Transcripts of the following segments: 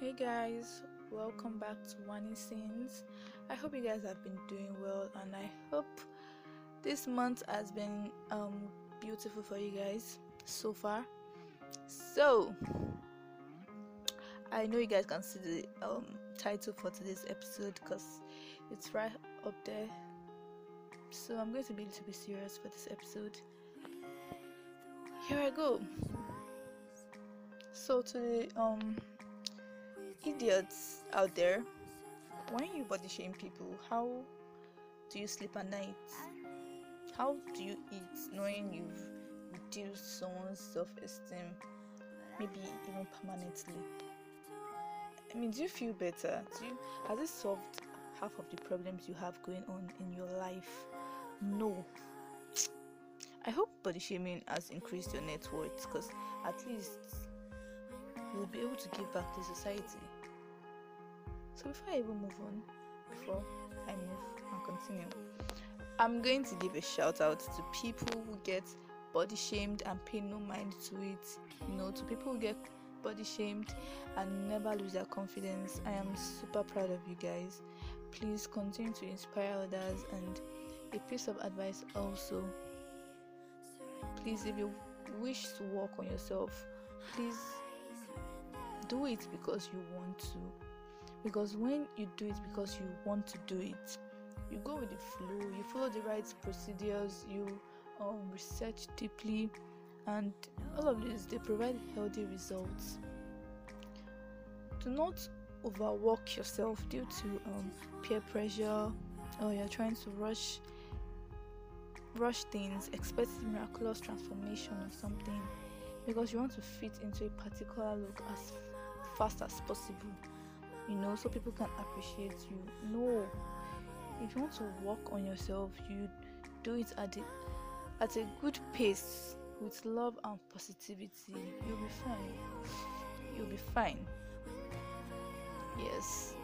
Hey guys, welcome back to Wani Scenes. I hope you guys have been doing well and I hope this month has been um beautiful for you guys so far. So I know you guys can see the um title for today's episode because it's right up there. So I'm going to be a little bit serious for this episode. Here I go. So to the um idiots out there, when you body shame people, how do you sleep at night? How do you eat knowing you've reduced someone's self-esteem, maybe even permanently? I mean, do you feel better? Do you has it solved half of the problems you have going on in your life? No. I hope body shaming has increased your net worth because at least you'll be able to give back to society. So before I even move on, before I move and continue, I'm going to give a shout out to people who get body shamed and pay no mind to it. You know, to people who get body shamed and never lose their confidence. I am super proud of you guys. Please continue to inspire others and a piece of advice also. Please, if you wish to work on yourself, please do it because you want to. Because when you do it because you want to do it, you go with the flow, you follow the right procedures, you um, research deeply, and all of this they provide healthy results. Do not overwork yourself due to um, peer pressure or you're trying to rush rush things, expect miraculous transformation or something because you want to fit into a particular look as fast as possible you know so people can appreciate you. No. If you want to work on yourself you do it at a, at a good pace with love and positivity. You'll be fine. You'll be fine. Yes.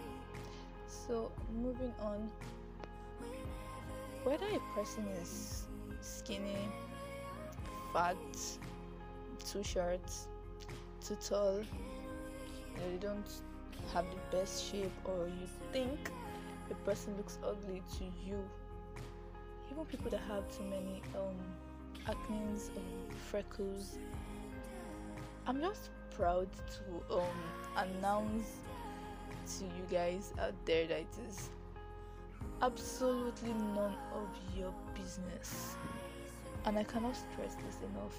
So moving on. Whether a person is skinny fat too short too tall you don't have the best shape or you think a person looks ugly to you. Even people that have too many um acne or freckles. I'm just proud to um announce to you guys out there that it is absolutely none of your business. And i cannot stress this enough.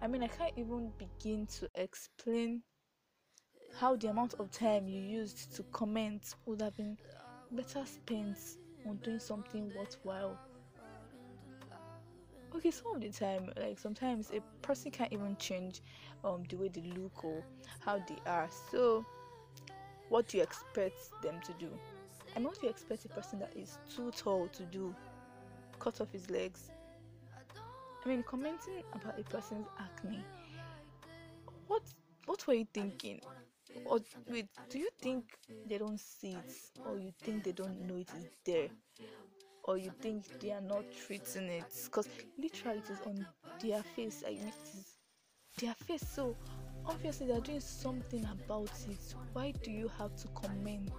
I mean i can't even begin to explain how the amount of time you used to comment would have been better spent on doing something worthwhile. Okay, some of the time, like sometimes a person can't even change um the way they look or how they are. So, what do you expect them to do? I mean, what do you expect a person that is too tall to do? Cut off his legs. I mean, commenting about a person's acne. What what were you thinking? Or wait do you think they don't see it? Or you think they don't know it is there? Or you think they are not treating it? Because literally it is on their face I mean, it is their face. So obviously they're doing something about it. Why do you have to comment?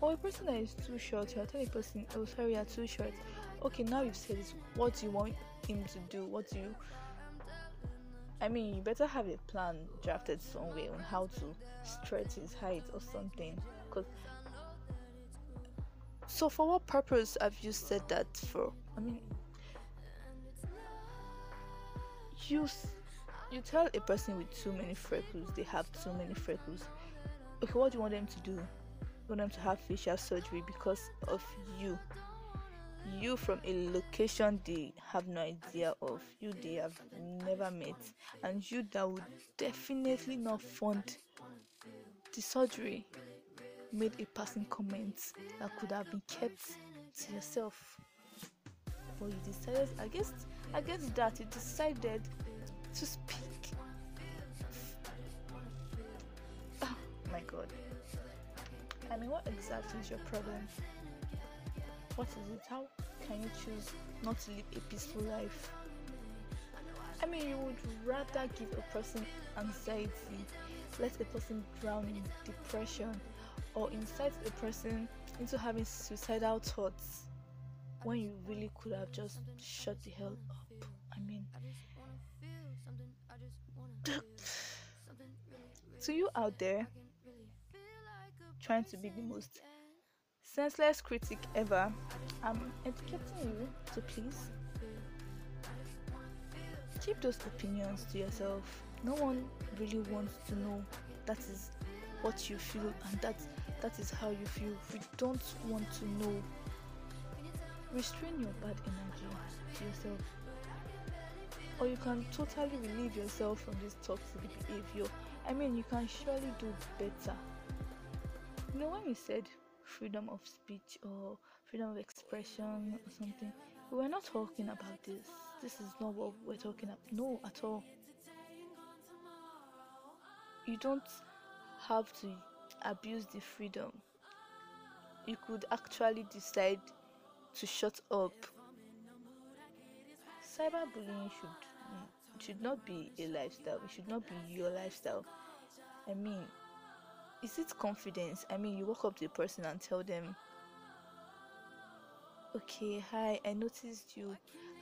Or a person that is too short you're telling a person oh sorry you're too short. Okay now you've said this what do you want him to do? What do you I mean, you better have a plan drafted somewhere on how to stretch his height or something. Cause so, for what purpose have you said that for? I mean, you you tell a person with too many freckles they have too many freckles. Okay, what do you want them to do? You want them to have facial surgery because of you you from a location they have no idea of, you they have never met, and you that would definitely not fund the surgery made a passing comment that could have been kept to yourself. But you decided against against that you decided to speak. Oh my god. I mean what exactly is your problem? What is it? How can you choose not to live a peaceful life? I mean, you would rather give a person anxiety, let a person drown in depression, or incite a person into having suicidal thoughts when you really could have just shut the hell up. I mean, to you out there trying to be the most senseless critic ever, I'm educating you to please keep those opinions to yourself. No one really wants to know that is what you feel and that that is how you feel. We don't want to know. Restrain your bad energy to yourself. Or you can totally relieve yourself from this toxic behavior. I mean, you can surely do better. You know, when you said freedom of speech or freedom of expression or something. We're not talking about this. This is not what we're talking about. No, at all. You don't have to abuse the freedom. You could actually decide to shut up. Cyberbullying should should not be a lifestyle. It should not be your lifestyle. I mean, is it confidence? I mean, you walk up to a person and tell them, "Okay, hi, I noticed you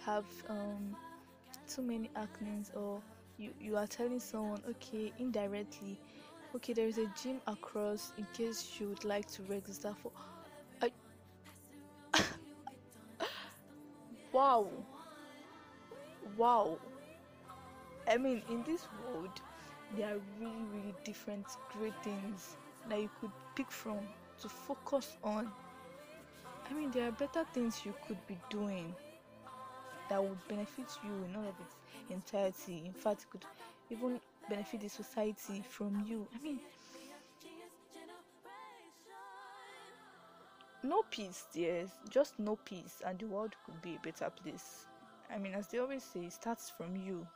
have um too many acnes," or you you are telling someone, "Okay, indirectly, okay, there is a gym across in case you would like to register for." I wow, wow. I mean, in this world there are really really different great things that you could pick from to focus on. I mean there are better things you could be doing that would benefit you in all of its entirety. In fact it could even benefit the society from you. I mean no peace yes. Just no peace and the world could be a better place. I mean as they always say it starts from you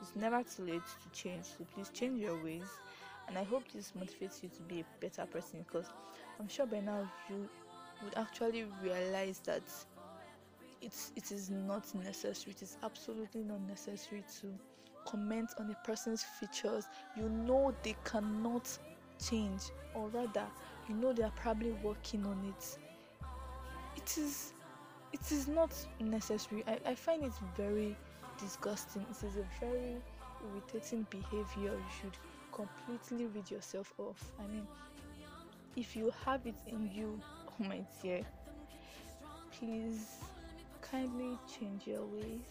it's never too late to change, so please change your ways. And I hope this motivates you to be a better person because I'm sure by now you would actually realize that it's it is not necessary. It is absolutely not necessary to comment on a person's features. You know they cannot change, or rather, you know they are probably working on it. It is it is not necessary. I, I find it very disgusting. It is a very irritating behavior. You should completely rid yourself of. I mean, if you have it in you, oh my dear, please kindly change your ways.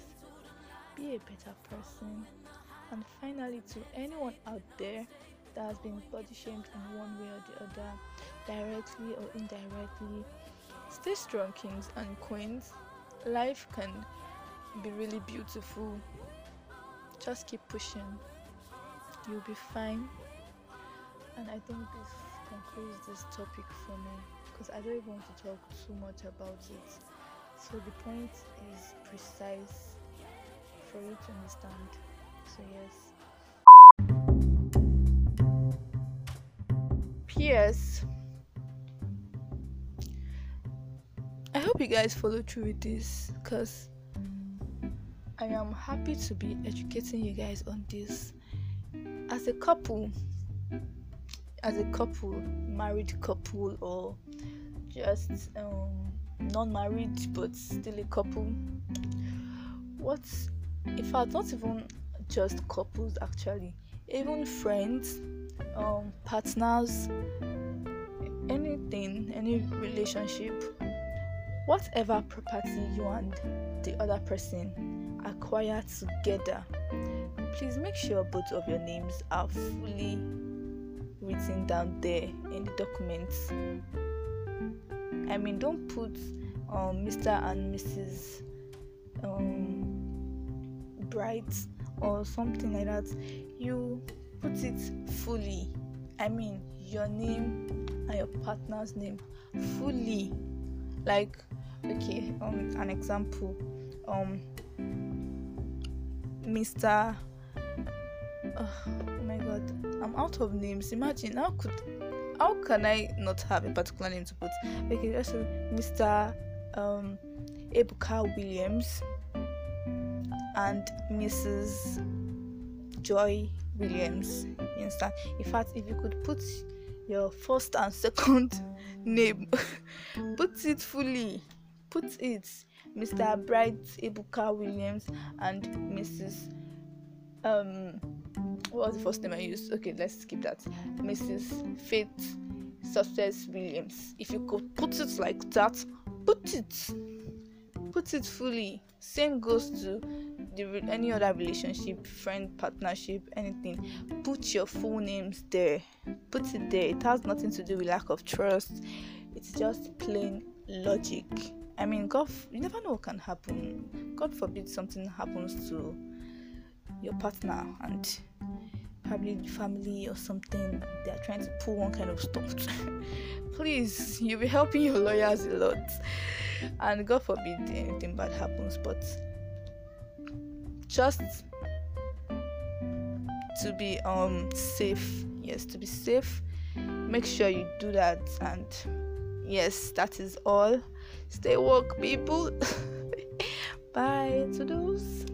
Be a better person. And finally, to anyone out there that has been body shamed in one way or the other, directly or indirectly, stay strong, kings and queens. Life can be really beautiful. Just keep pushing. You'll be fine. And I think this concludes this topic for me because I don't want to talk too much about it. So the point is precise for you to understand. So, yes. P.S. I hope you guys follow through with this because I am happy to be educating you guys on this. As a couple, as a couple, married couple, or just um, non married but still a couple, what fact, not even just couples actually, even friends, um, partners, anything, any relationship, whatever property you and the other person acquire together. Please make sure both of your names are fully written down there in the documents. I mean, don't put um, Mr. and Mrs. Um, Bright or something like that. You put it fully. I mean, your name and your partner's name fully. Like, okay, um, an example. Um, Mr. Oh, my god, I'm out of names. Imagine how could how can I not have a particular name to put? Okay, just Mr. Um, Ebuka Williams and Mrs. Joy Williams. You understand? In fact, if you could put your first and second name, put it fully. Put it Mr. Bright Ebuka Williams and Mrs. Um, what was the first name I used? Okay, let's skip that. Mrs. Faith Success Williams. If you could put it like that, put it. Put it fully. Same goes to the any other relationship, friend, partnership, anything. Put your full names there. Put it there. It has nothing to do with lack of trust. It's just plain logic. I mean, God, you never know what can happen. God forbid something happens to your partner and probably family or something. They are trying to pull one kind of stunt. Please, you'll be helping your lawyers a lot. And God forbid anything bad happens, but just to be um safe. Yes, to be safe. Make sure you do that and yes, that is all. Stay woke, people. Bye to those.